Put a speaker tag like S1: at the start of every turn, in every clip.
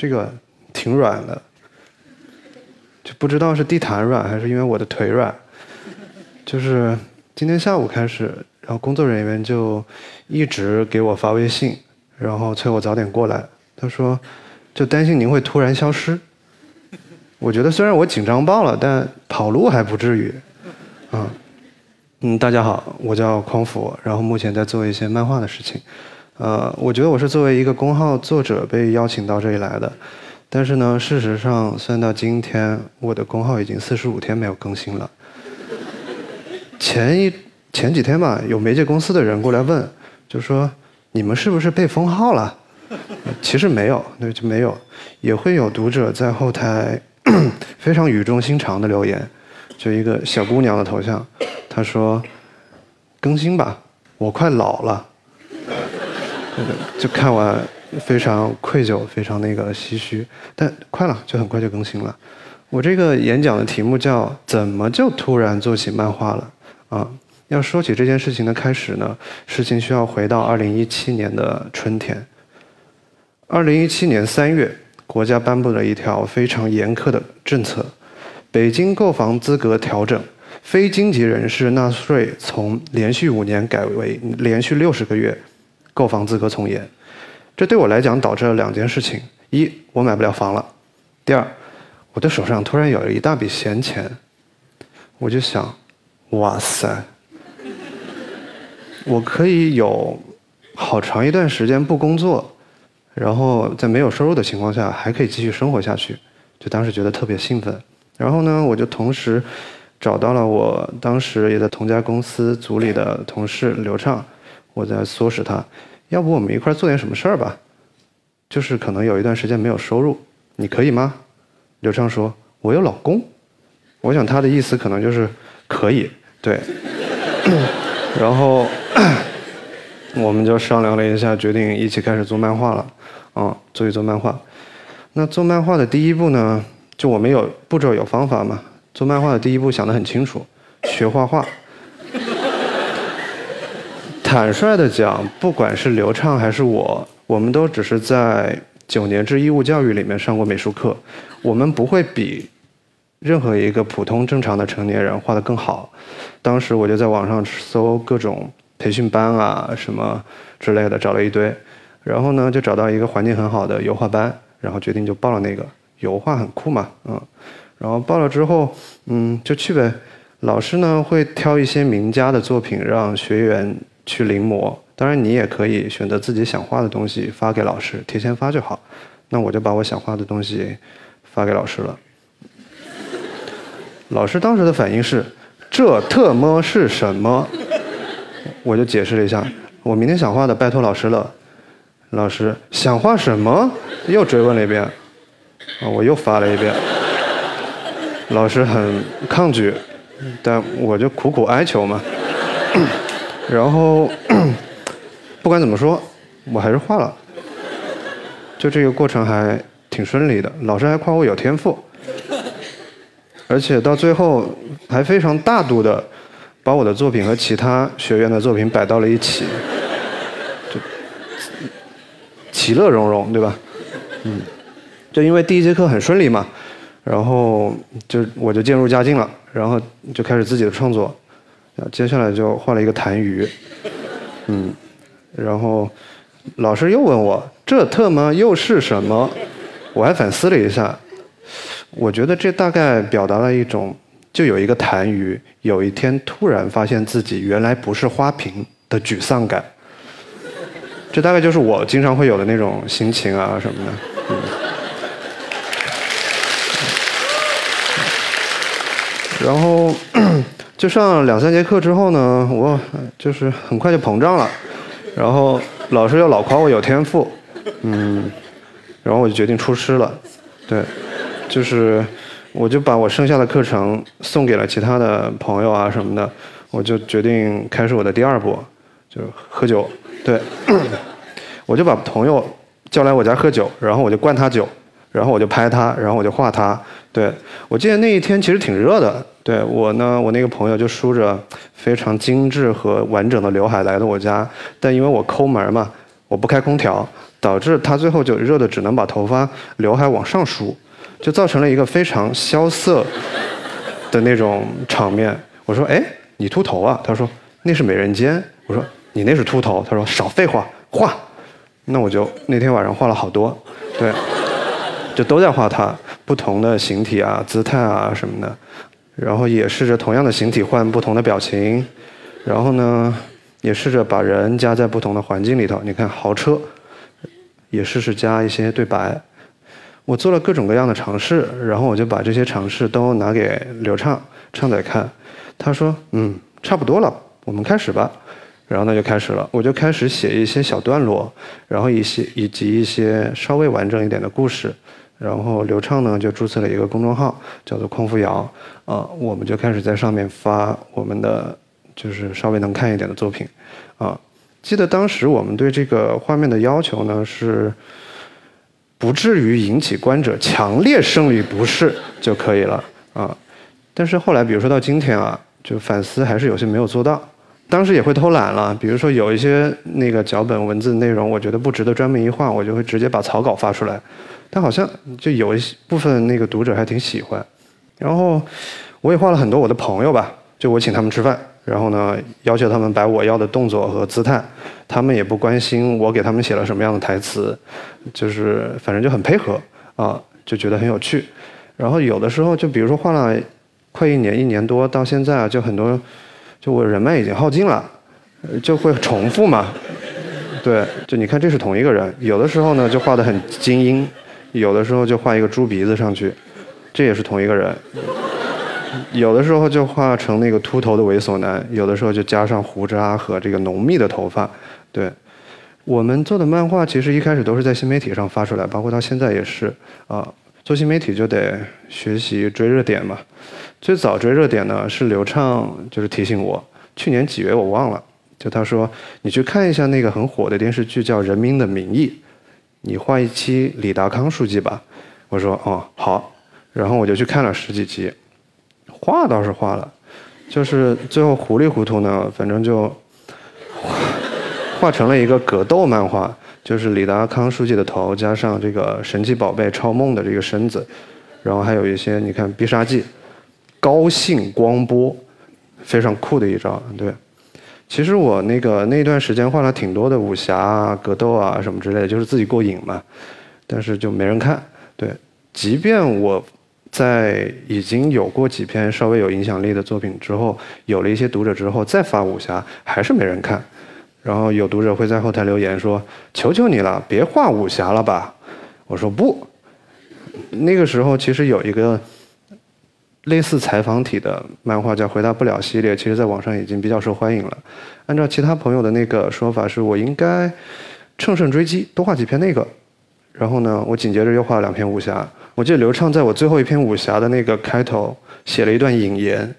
S1: 这个挺软的，就不知道是地毯软还是因为我的腿软。就是今天下午开始，然后工作人员就一直给我发微信，然后催我早点过来。他说，就担心您会突然消失。我觉得虽然我紧张爆了，但跑路还不至于。嗯，嗯，大家好，我叫匡福，然后目前在做一些漫画的事情。呃，我觉得我是作为一个公号作者被邀请到这里来的，但是呢，事实上算到今天，我的公号已经四十五天没有更新了。前一前几天吧，有媒介公司的人过来问，就说你们是不是被封号了？其实没有，那就没有。也会有读者在后台 非常语重心长的留言，就一个小姑娘的头像，她说更新吧，我快老了。就看完非常愧疚，非常那个唏嘘，但快了，就很快就更新了。我这个演讲的题目叫“怎么就突然做起漫画了”啊？要说起这件事情的开始呢，事情需要回到二零一七年的春天。二零一七年三月，国家颁布了一条非常严苛的政策：北京购房资格调整，非经济人士纳税从连续五年改为连续六十个月。购房资格从严，这对我来讲导致了两件事情：一，我买不了房了；第二，我的手上突然有了一大笔闲钱。我就想，哇塞，我可以有好长一段时间不工作，然后在没有收入的情况下还可以继续生活下去，就当时觉得特别兴奋。然后呢，我就同时找到了我当时也在同家公司组里的同事刘畅。我在唆使他，要不我们一块做点什么事儿吧？就是可能有一段时间没有收入，你可以吗？刘畅说：“我有老公。”我想他的意思可能就是可以，对。然后 我们就商量了一下，决定一起开始做漫画了。啊，做一做漫画。那做漫画的第一步呢？就我们有步骤有方法嘛？做漫画的第一步想得很清楚，学画画。坦率的讲，不管是刘畅还是我，我们都只是在九年制义务教育里面上过美术课，我们不会比任何一个普通正常的成年人画得更好。当时我就在网上搜各种培训班啊什么之类的，找了一堆，然后呢就找到一个环境很好的油画班，然后决定就报了那个油画很酷嘛，嗯，然后报了之后，嗯就去呗。老师呢会挑一些名家的作品让学员。去临摹，当然你也可以选择自己想画的东西发给老师，提前发就好。那我就把我想画的东西发给老师了。老师当时的反应是：这特么是什么？我就解释了一下，我明天想画的，拜托老师了。老师想画什么？又追问了一遍。啊，我又发了一遍。老师很抗拒，但我就苦苦哀求嘛。然后，不管怎么说，我还是画了。就这个过程还挺顺利的，老师还夸我有天赋，而且到最后还非常大度的把我的作品和其他学院的作品摆到了一起，就其乐融融，对吧？嗯，就因为第一节课很顺利嘛，然后就我就渐入佳境了，然后就开始自己的创作。接下来就画了一个痰盂，嗯，然后老师又问我这特么又是什么？我还反思了一下，我觉得这大概表达了一种，就有一个痰盂，有一天突然发现自己原来不是花瓶的沮丧感。这大概就是我经常会有的那种心情啊什么的，嗯。然后。就上两三节课之后呢，我就是很快就膨胀了，然后老师又老夸我有天赋，嗯，然后我就决定出师了，对，就是我就把我剩下的课程送给了其他的朋友啊什么的，我就决定开始我的第二步，就是喝酒，对，我就把朋友叫来我家喝酒，然后我就灌他酒，然后我就拍他，然后我就画他，对我记得那一天其实挺热的。对我呢，我那个朋友就梳着非常精致和完整的刘海来的我家，但因为我抠门嘛，我不开空调，导致他最后就热的只能把头发刘海往上梳，就造成了一个非常萧瑟的那种场面。我说：“哎，你秃头啊？”他说：“那是美人尖。”我说：“你那是秃头。”他说：“少废话，画。”那我就那天晚上画了好多，对，就都在画他不同的形体啊、姿态啊什么的，然后也试着同样的形体换不同的表情，然后呢，也试着把人加在不同的环境里头。你看豪车，也试试加一些对白。我做了各种各样的尝试，然后我就把这些尝试都拿给刘畅畅仔看，他说：“嗯，差不多了，我们开始吧。”然后那就开始了，我就开始写一些小段落，然后一些以及一些稍微完整一点的故事，然后刘畅呢就注册了一个公众号，叫做匡扶摇，啊，我们就开始在上面发我们的就是稍微能看一点的作品，啊，记得当时我们对这个画面的要求呢是，不至于引起观者强烈生理不适就可以了，啊，但是后来比如说到今天啊，就反思还是有些没有做到。当时也会偷懒了，比如说有一些那个脚本文字内容，我觉得不值得专门一画，我就会直接把草稿发出来。但好像就有一部分那个读者还挺喜欢。然后我也画了很多我的朋友吧，就我请他们吃饭，然后呢要求他们摆我要的动作和姿态，他们也不关心我给他们写了什么样的台词，就是反正就很配合啊，就觉得很有趣。然后有的时候就比如说画了快一年、一年多到现在啊，就很多。就我人脉已经耗尽了，就会重复嘛。对，就你看这是同一个人，有的时候呢就画的很精英，有的时候就画一个猪鼻子上去，这也是同一个人。有的时候就画成那个秃头的猥琐男，有的时候就加上胡渣和这个浓密的头发。对，我们做的漫画其实一开始都是在新媒体上发出来，包括到现在也是啊。做新媒体就得学习追热点嘛。最早追热点呢是刘畅，就是提醒我，去年几月我忘了，就他说你去看一下那个很火的电视剧叫《人民的名义》，你画一期李达康书记吧。我说哦好，然后我就去看了十几集，画倒是画了，就是最后糊里糊涂呢，反正就 画成了一个格斗漫画。就是李达康书记的头，加上这个神奇宝贝超梦的这个身子，然后还有一些你看必杀技，高兴光波，非常酷的一招。对，其实我那个那段时间画了挺多的武侠啊、格斗啊什么之类的，就是自己过瘾嘛。但是就没人看。对，即便我在已经有过几篇稍微有影响力的作品之后，有了一些读者之后，再发武侠，还是没人看。然后有读者会在后台留言说：“求求你了，别画武侠了吧。”我说不。那个时候其实有一个类似采访体的漫画叫《回答不了》系列，其实在网上已经比较受欢迎了。按照其他朋友的那个说法，是我应该乘胜追击，多画几篇那个。然后呢，我紧接着又画了两篇武侠。我记得刘畅在我最后一篇武侠的那个开头写了一段引言：“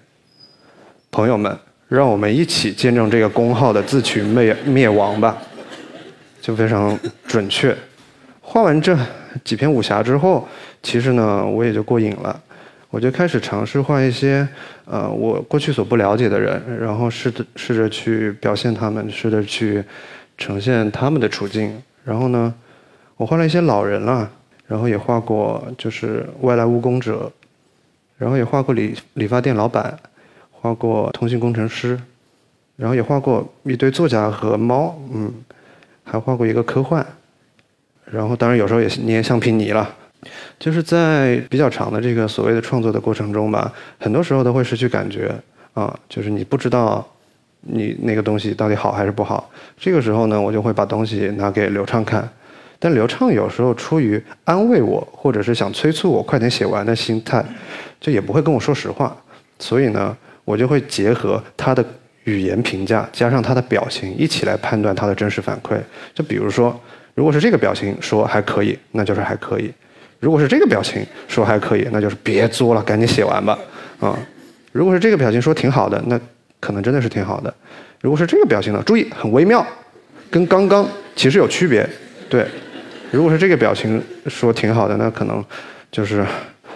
S1: 朋友们。”让我们一起见证这个公号的自取灭灭亡吧，就非常准确。画完这几篇武侠之后，其实呢，我也就过瘾了，我就开始尝试画一些呃我过去所不了解的人，然后试着试着去表现他们，试着去呈现他们的处境。然后呢，我画了一些老人了，然后也画过就是外来务工者，然后也画过理理发店老板。画过通信工程师，然后也画过一堆作家和猫，嗯，还画过一个科幻，然后当然有时候也捏橡皮泥了，就是在比较长的这个所谓的创作的过程中吧，很多时候都会失去感觉啊，就是你不知道你那个东西到底好还是不好。这个时候呢，我就会把东西拿给刘畅看，但刘畅有时候出于安慰我或者是想催促我快点写完的心态，就也不会跟我说实话，所以呢。我就会结合他的语言评价，加上他的表情，一起来判断他的真实反馈。就比如说，如果是这个表情说还可以，那就是还可以；如果是这个表情说还可以，那就是别作了，赶紧写完吧。啊，如果是这个表情说挺好的，那可能真的是挺好的；如果是这个表情呢，注意很微妙，跟刚刚其实有区别。对，如果是这个表情说挺好的，那可能就是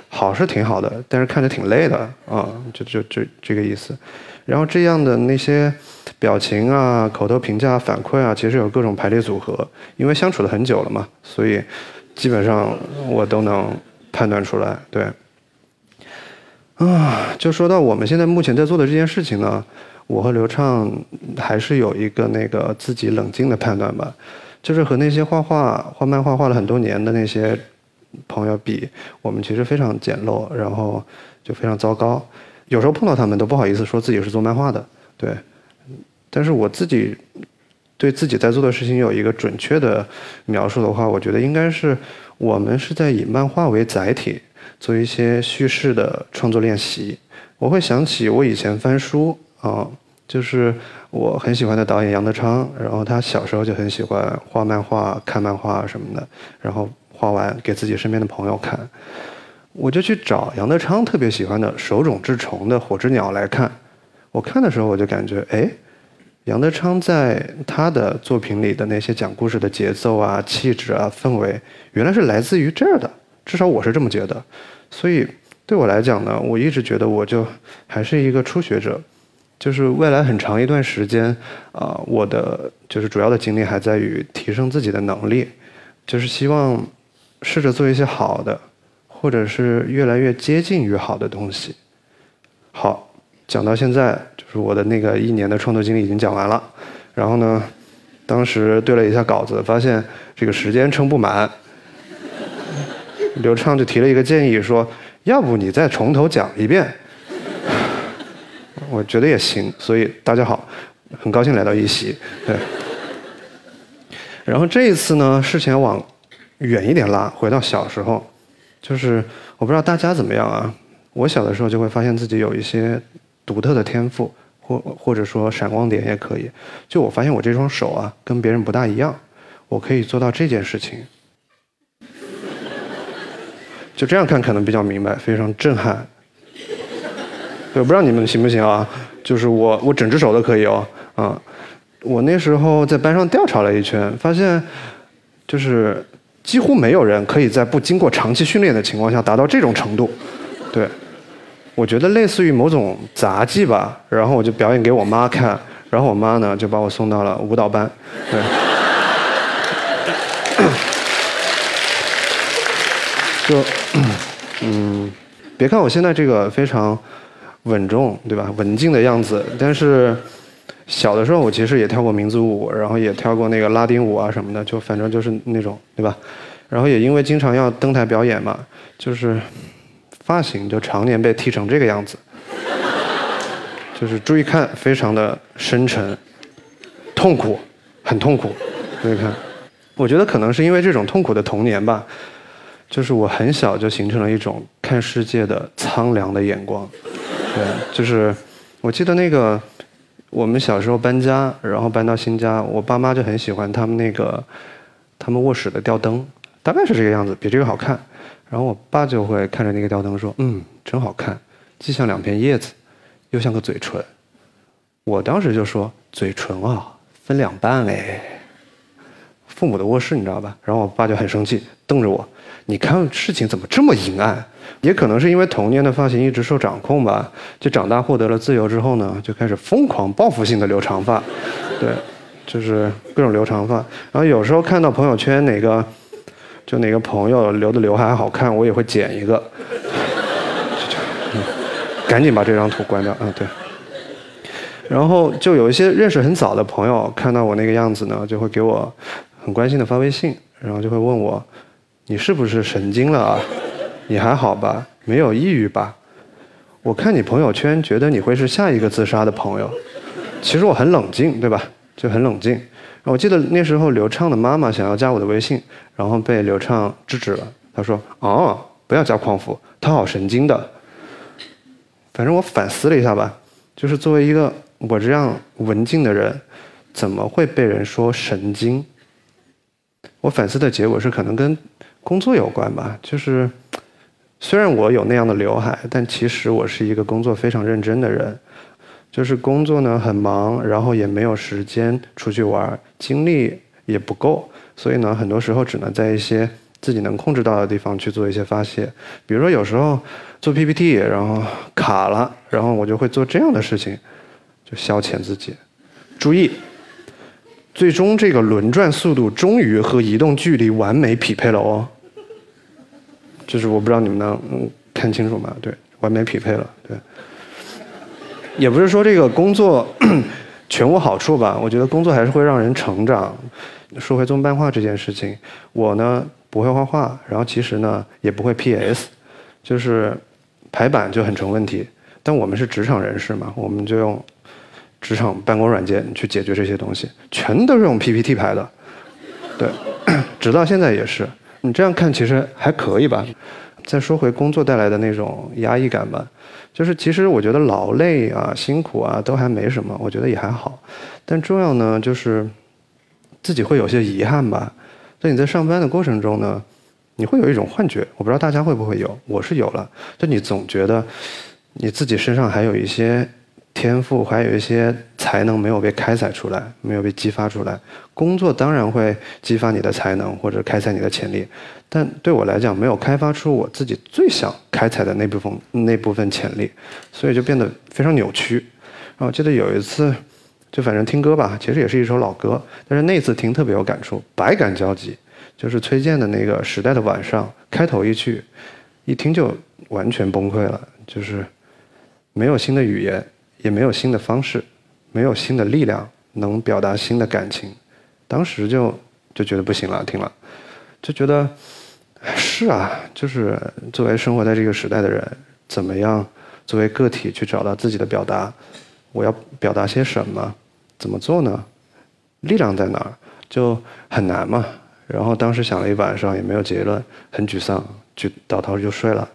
S1: 好是挺好的，但是看着挺累的啊，就就就这个意思。然后这样的那些表情啊、口头评价、反馈啊，其实有各种排列组合，因为相处了很久了嘛，所以基本上我都能判断出来。对，啊，就说到我们现在目前在做的这件事情呢，我和刘畅还是有一个那个自己冷静的判断吧。就是和那些画画、画漫画画了很多年的那些朋友比，我们其实非常简陋，然后就非常糟糕。有时候碰到他们都不好意思说自己是做漫画的，对。但是我自己对自己在做的事情有一个准确的描述的话，我觉得应该是我们是在以漫画为载体做一些叙事的创作练习。我会想起我以前翻书啊。就是我很喜欢的导演杨德昌，然后他小时候就很喜欢画漫画、看漫画什么的，然后画完给自己身边的朋友看。我就去找杨德昌特别喜欢的手冢治虫的《火之鸟》来看。我看的时候我就感觉，哎，杨德昌在他的作品里的那些讲故事的节奏啊、气质啊、氛围，原来是来自于这儿的。至少我是这么觉得。所以对我来讲呢，我一直觉得我就还是一个初学者。就是未来很长一段时间，啊，我的就是主要的精力还在于提升自己的能力，就是希望试着做一些好的，或者是越来越接近于好的东西。好，讲到现在，就是我的那个一年的创作经历已经讲完了。然后呢，当时对了一下稿子，发现这个时间撑不满。刘畅就提了一个建议，说要不你再从头讲一遍。我觉得也行，所以大家好，很高兴来到一席。对，然后这一次呢，事情往远一点拉，回到小时候，就是我不知道大家怎么样啊。我小的时候就会发现自己有一些独特的天赋，或或者说闪光点也可以。就我发现我这双手啊，跟别人不大一样，我可以做到这件事情。就这样看可能比较明白，非常震撼。我不知道你们行不行啊？就是我，我整只手都可以哦。啊，我那时候在班上调查了一圈，发现就是几乎没有人可以在不经过长期训练的情况下达到这种程度。对，我觉得类似于某种杂技吧。然后我就表演给我妈看，然后我妈呢就把我送到了舞蹈班。对，就嗯，别看我现在这个非常。稳重，对吧？文静的样子。但是小的时候，我其实也跳过民族舞，然后也跳过那个拉丁舞啊什么的，就反正就是那种，对吧？然后也因为经常要登台表演嘛，就是发型就常年被剃成这个样子，就是注意看，非常的深沉，痛苦，很痛苦。注意看，我觉得可能是因为这种痛苦的童年吧，就是我很小就形成了一种看世界的苍凉的眼光。对，就是我记得那个我们小时候搬家，然后搬到新家，我爸妈就很喜欢他们那个他们卧室的吊灯，大概是这个样子，比这个好看。然后我爸就会看着那个吊灯说：“嗯，真好看，既像两片叶子，又像个嘴唇。”我当时就说：“嘴唇啊，分两半哎。”父母的卧室你知道吧？然后我爸就很生气，瞪着我：“你看事情怎么这么阴暗？”也可能是因为童年的发型一直受掌控吧，就长大获得了自由之后呢，就开始疯狂报复性的留长发，对，就是各种留长发。然后有时候看到朋友圈哪个，就哪个朋友留的刘海好看，我也会剪一个，赶紧把这张图关掉。嗯，对。然后就有一些认识很早的朋友看到我那个样子呢，就会给我很关心的发微信，然后就会问我，你是不是神经了啊？你还好吧？没有抑郁吧？我看你朋友圈，觉得你会是下一个自杀的朋友。其实我很冷静，对吧？就很冷静。我记得那时候刘畅的妈妈想要加我的微信，然后被刘畅制止了。他说：“哦，不要加匡扶，他好神经的。”反正我反思了一下吧，就是作为一个我这样文静的人，怎么会被人说神经？我反思的结果是，可能跟工作有关吧，就是。虽然我有那样的刘海，但其实我是一个工作非常认真的人。就是工作呢很忙，然后也没有时间出去玩，精力也不够，所以呢很多时候只能在一些自己能控制到的地方去做一些发泄。比如说有时候做 PPT，然后卡了，然后我就会做这样的事情，就消遣自己。注意，最终这个轮转速度终于和移动距离完美匹配了哦。就是我不知道你们能看清楚吗？对，完美匹配了。对，也不是说这个工作 全无好处吧。我觉得工作还是会让人成长。说回做漫画这件事情，我呢不会画画，然后其实呢也不会 PS，就是排版就很成问题。但我们是职场人士嘛，我们就用职场办公软件去解决这些东西，全都是用 PPT 排的。对，直到现在也是。你这样看其实还可以吧。再说回工作带来的那种压抑感吧，就是其实我觉得劳累啊、辛苦啊都还没什么，我觉得也还好。但重要呢，就是自己会有些遗憾吧。在你在上班的过程中呢，你会有一种幻觉，我不知道大家会不会有，我是有了。就你总觉得你自己身上还有一些。天赋还有一些才能没有被开采出来，没有被激发出来。工作当然会激发你的才能或者开采你的潜力，但对我来讲，没有开发出我自己最想开采的那部分那部分潜力，所以就变得非常扭曲。然后我记得有一次，就反正听歌吧，其实也是一首老歌，但是那次听特别有感触，百感交集。就是崔健的那个《时代的晚上》开头一句，一听就完全崩溃了，就是没有新的语言。也没有新的方式，没有新的力量能表达新的感情，当时就就觉得不行了，停了，就觉得是啊，就是作为生活在这个时代的人，怎么样作为个体去找到自己的表达？我要表达些什么？怎么做呢？力量在哪儿？就很难嘛。然后当时想了一晚上，也没有结论，很沮丧，就倒头就睡了。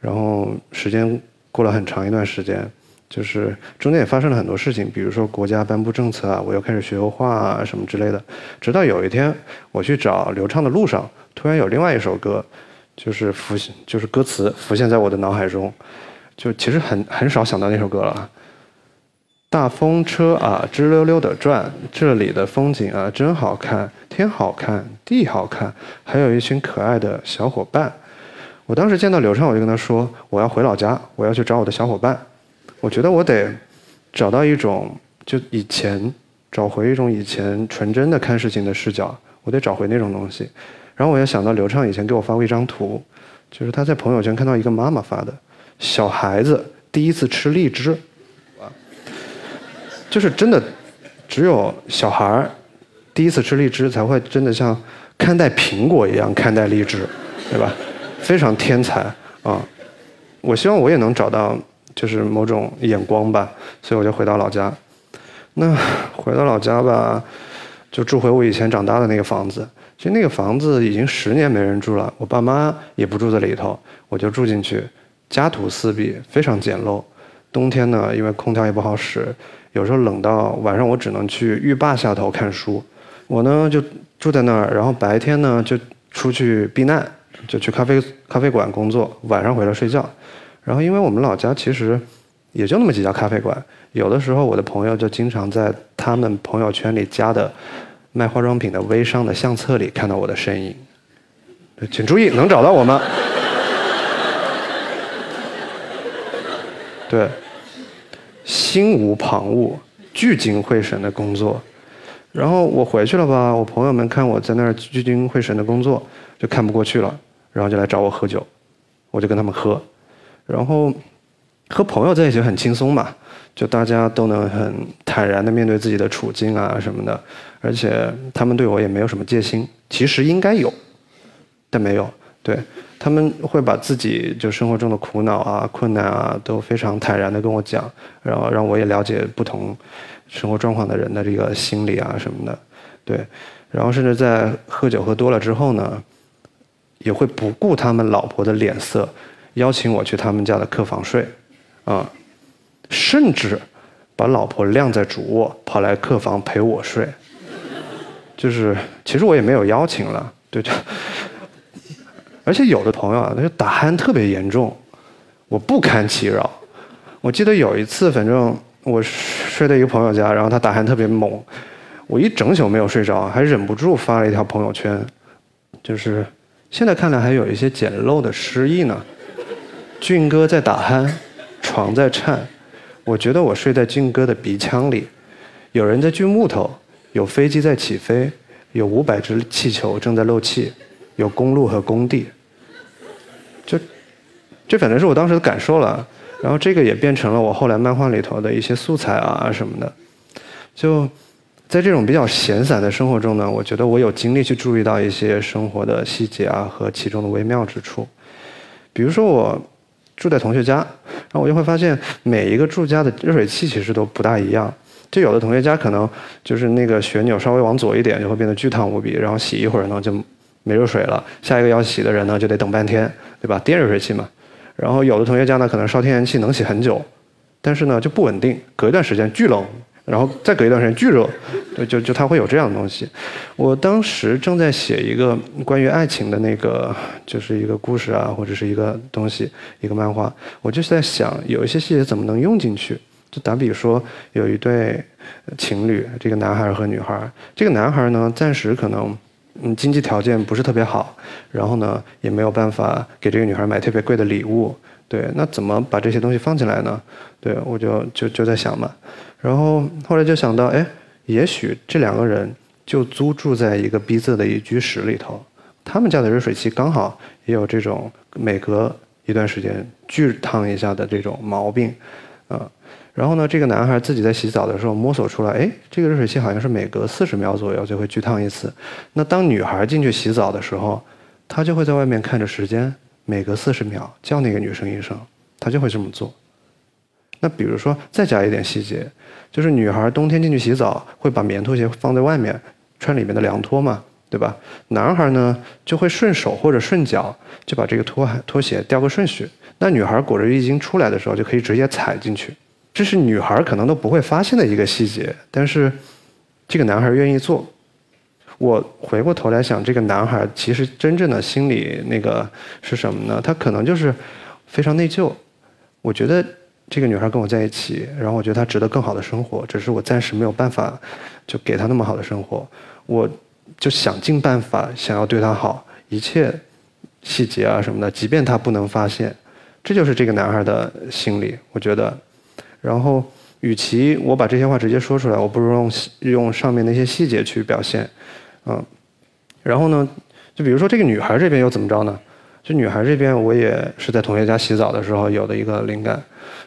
S1: 然后时间过了很长一段时间。就是中间也发生了很多事情，比如说国家颁布政策啊，我又开始学油画啊什么之类的。直到有一天，我去找刘畅的路上，突然有另外一首歌，就是浮现，就是歌词浮现在我的脑海中，就其实很很少想到那首歌了。大风车啊，吱溜溜的转，这里的风景啊真好看，天好看，地好看，还有一群可爱的小伙伴。我当时见到刘畅，我就跟他说，我要回老家，我要去找我的小伙伴。我觉得我得找到一种，就以前找回一种以前纯真的看事情的视角，我得找回那种东西。然后我又想到刘畅以前给我发过一张图，就是他在朋友圈看到一个妈妈发的，小孩子第一次吃荔枝，就是真的只有小孩儿第一次吃荔枝才会真的像看待苹果一样看待荔枝，对吧？非常天才啊！我希望我也能找到。就是某种眼光吧，所以我就回到老家。那回到老家吧，就住回我以前长大的那个房子。其实那个房子已经十年没人住了，我爸妈也不住在里头，我就住进去。家徒四壁，非常简陋。冬天呢，因为空调也不好使，有时候冷到晚上，我只能去浴霸下头看书。我呢就住在那儿，然后白天呢就出去避难，就去咖啡咖啡馆工作，晚上回来睡觉。然后，因为我们老家其实也就那么几家咖啡馆，有的时候我的朋友就经常在他们朋友圈里加的卖化妆品的微商的相册里看到我的身影。请注意，能找到我吗？对，心无旁骛、聚精会神的工作。然后我回去了吧，我朋友们看我在那儿聚精会神的工作，就看不过去了，然后就来找我喝酒，我就跟他们喝。然后和朋友在一起很轻松嘛，就大家都能很坦然的面对自己的处境啊什么的，而且他们对我也没有什么戒心，其实应该有，但没有。对他们会把自己就生活中的苦恼啊、困难啊都非常坦然的跟我讲，然后让我也了解不同生活状况的人的这个心理啊什么的。对，然后甚至在喝酒喝多了之后呢，也会不顾他们老婆的脸色。邀请我去他们家的客房睡，啊，甚至把老婆晾在主卧，跑来客房陪我睡。就是其实我也没有邀请了，对就，而且有的朋友啊，他就打鼾特别严重，我不堪其扰。我记得有一次，反正我睡在一个朋友家，然后他打鼾特别猛，我一整宿没有睡着，还忍不住发了一条朋友圈，就是现在看来还有一些简陋的诗意呢。俊哥在打鼾，床在颤，我觉得我睡在俊哥的鼻腔里。有人在锯木头，有飞机在起飞，有五百只气球正在漏气，有公路和工地。就，这反正是我当时的感受了。然后这个也变成了我后来漫画里头的一些素材啊什么的。就在这种比较闲散的生活中呢，我觉得我有精力去注意到一些生活的细节啊和其中的微妙之处。比如说我。住在同学家，然后我就会发现每一个住家的热水器其实都不大一样。就有的同学家可能就是那个旋钮稍微往左一点就会变得巨烫无比，然后洗一会儿呢就没热水了，下一个要洗的人呢就得等半天，对吧？电热水器嘛。然后有的同学家呢可能烧天然气能洗很久，但是呢就不稳定，隔一段时间巨冷。然后再隔一段时间巨热，对，就就它会有这样的东西。我当时正在写一个关于爱情的那个，就是一个故事啊，或者是一个东西，一个漫画。我就是在想，有一些细节怎么能用进去？就打比说，有一对情侣，这个男孩和女孩。这个男孩呢，暂时可能嗯经济条件不是特别好，然后呢也没有办法给这个女孩买特别贵的礼物。对，那怎么把这些东西放进来呢？对，我就就就在想嘛。然后后来就想到，哎，也许这两个人就租住在一个逼仄的一居室里头，他们家的热水器刚好也有这种每隔一段时间巨烫一下的这种毛病，啊，然后呢，这个男孩自己在洗澡的时候摸索出来，哎，这个热水器好像是每隔四十秒左右就会巨烫一次。那当女孩进去洗澡的时候，他就会在外面看着时间，每隔四十秒叫那个女生一声，他就会这么做。那比如说再加一点细节。就是女孩冬天进去洗澡，会把棉拖鞋放在外面，穿里面的凉拖嘛，对吧？男孩呢就会顺手或者顺脚就把这个拖鞋拖鞋调个顺序。那女孩裹着浴巾出来的时候，就可以直接踩进去。这是女孩可能都不会发现的一个细节，但是这个男孩愿意做。我回过头来想，这个男孩其实真正的心理那个是什么呢？他可能就是非常内疚。我觉得。这个女孩跟我在一起，然后我觉得她值得更好的生活，只是我暂时没有办法就给她那么好的生活，我就想尽办法想要对她好，一切细节啊什么的，即便她不能发现，这就是这个男孩的心理，我觉得。然后，与其我把这些话直接说出来，我不如用用上面那些细节去表现，嗯。然后呢，就比如说这个女孩这边又怎么着呢？就女孩这边，我也是在同学家洗澡的时候有的一个灵感。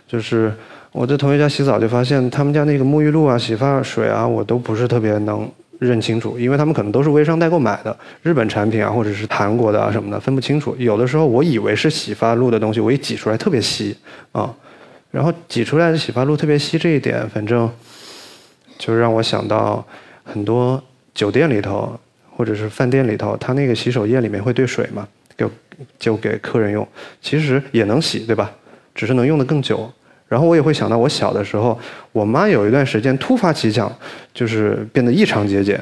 S1: 就是我在同学家洗澡，就发现他们家那个沐浴露啊、洗发水啊，我都不是特别能认清楚，因为他们可能都是微商代购买的日本产品啊，或者是韩国的啊什么的，分不清楚。有的时候我以为是洗发露的东西，我一挤出来特别稀啊，然后挤出来的洗发露特别稀这一点，反正就让我想到很多酒店里头或者是饭店里头，他那个洗手液里面会兑水嘛，就就给客人用，其实也能洗，对吧？只是能用的更久。然后我也会想到，我小的时候，我妈有一段时间突发奇想，就是变得异常节俭，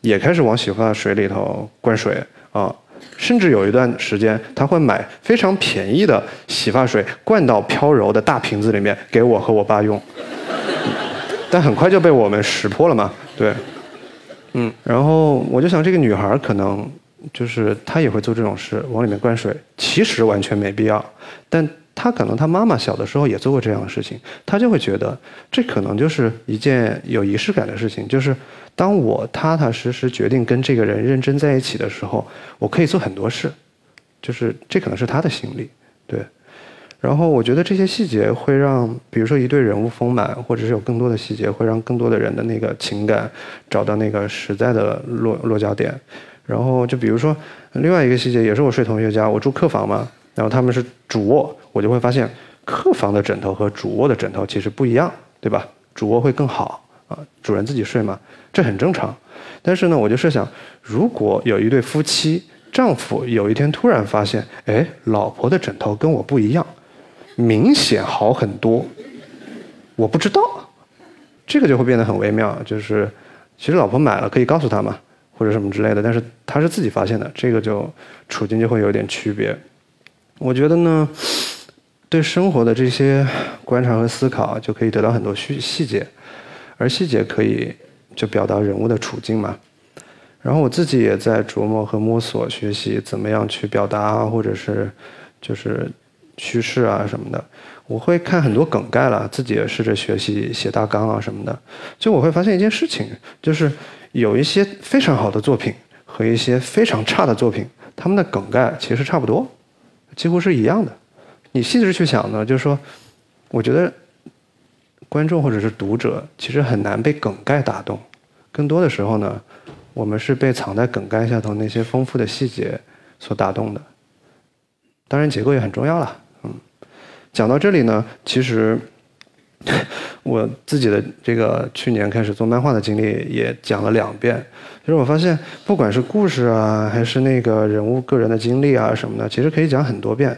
S1: 也开始往洗发水里头灌水啊，甚至有一段时间，她会买非常便宜的洗发水，灌到飘柔的大瓶子里面给我和我爸用，但很快就被我们识破了嘛，对，嗯，然后我就想，这个女孩可能就是她也会做这种事，往里面灌水，其实完全没必要，但。她可能她妈妈小的时候也做过这样的事情，她就会觉得这可能就是一件有仪式感的事情。就是当我踏踏实实决定跟这个人认真在一起的时候，我可以做很多事，就是这可能是她的心理，对。然后我觉得这些细节会让，比如说一对人物丰满，或者是有更多的细节，会让更多的人的那个情感找到那个实在的落落脚点。然后就比如说另外一个细节，也是我睡同学家，我住客房嘛。然后他们是主卧，我就会发现客房的枕头和主卧的枕头其实不一样，对吧？主卧会更好啊，主人自己睡嘛，这很正常。但是呢，我就设想，如果有一对夫妻，丈夫有一天突然发现，哎，老婆的枕头跟我不一样，明显好很多，我不知道，这个就会变得很微妙。就是其实老婆买了可以告诉他嘛，或者什么之类的，但是他是自己发现的，这个就处境就会有点区别。我觉得呢，对生活的这些观察和思考，就可以得到很多细细节，而细节可以就表达人物的处境嘛。然后我自己也在琢磨和摸索学习怎么样去表达，或者是就是趋势啊什么的。我会看很多梗概了，自己也试着学习写大纲啊什么的。就我会发现一件事情，就是有一些非常好的作品和一些非常差的作品，他们的梗概其实差不多，几乎是一样的。你细致去想呢，就是说，我觉得观众或者是读者其实很难被梗概打动，更多的时候呢。我们是被藏在梗概下头那些丰富的细节所打动的，当然结构也很重要了。嗯，讲到这里呢，其实 我自己的这个去年开始做漫画的经历也讲了两遍。其实我发现，不管是故事啊，还是那个人物个人的经历啊什么的，其实可以讲很多遍。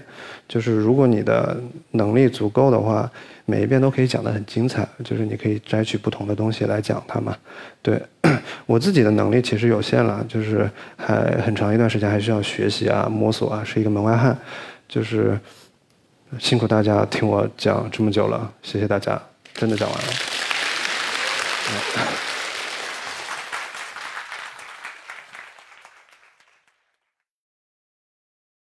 S1: 就是如果你的能力足够的话。每一遍都可以讲得很精彩，就是你可以摘取不同的东西来讲它嘛。对 我自己的能力其实有限了，就是还很长一段时间还需要学习啊、摸索啊，是一个门外汉。就是辛苦大家听我讲这么久了，谢谢大家，真的讲完了。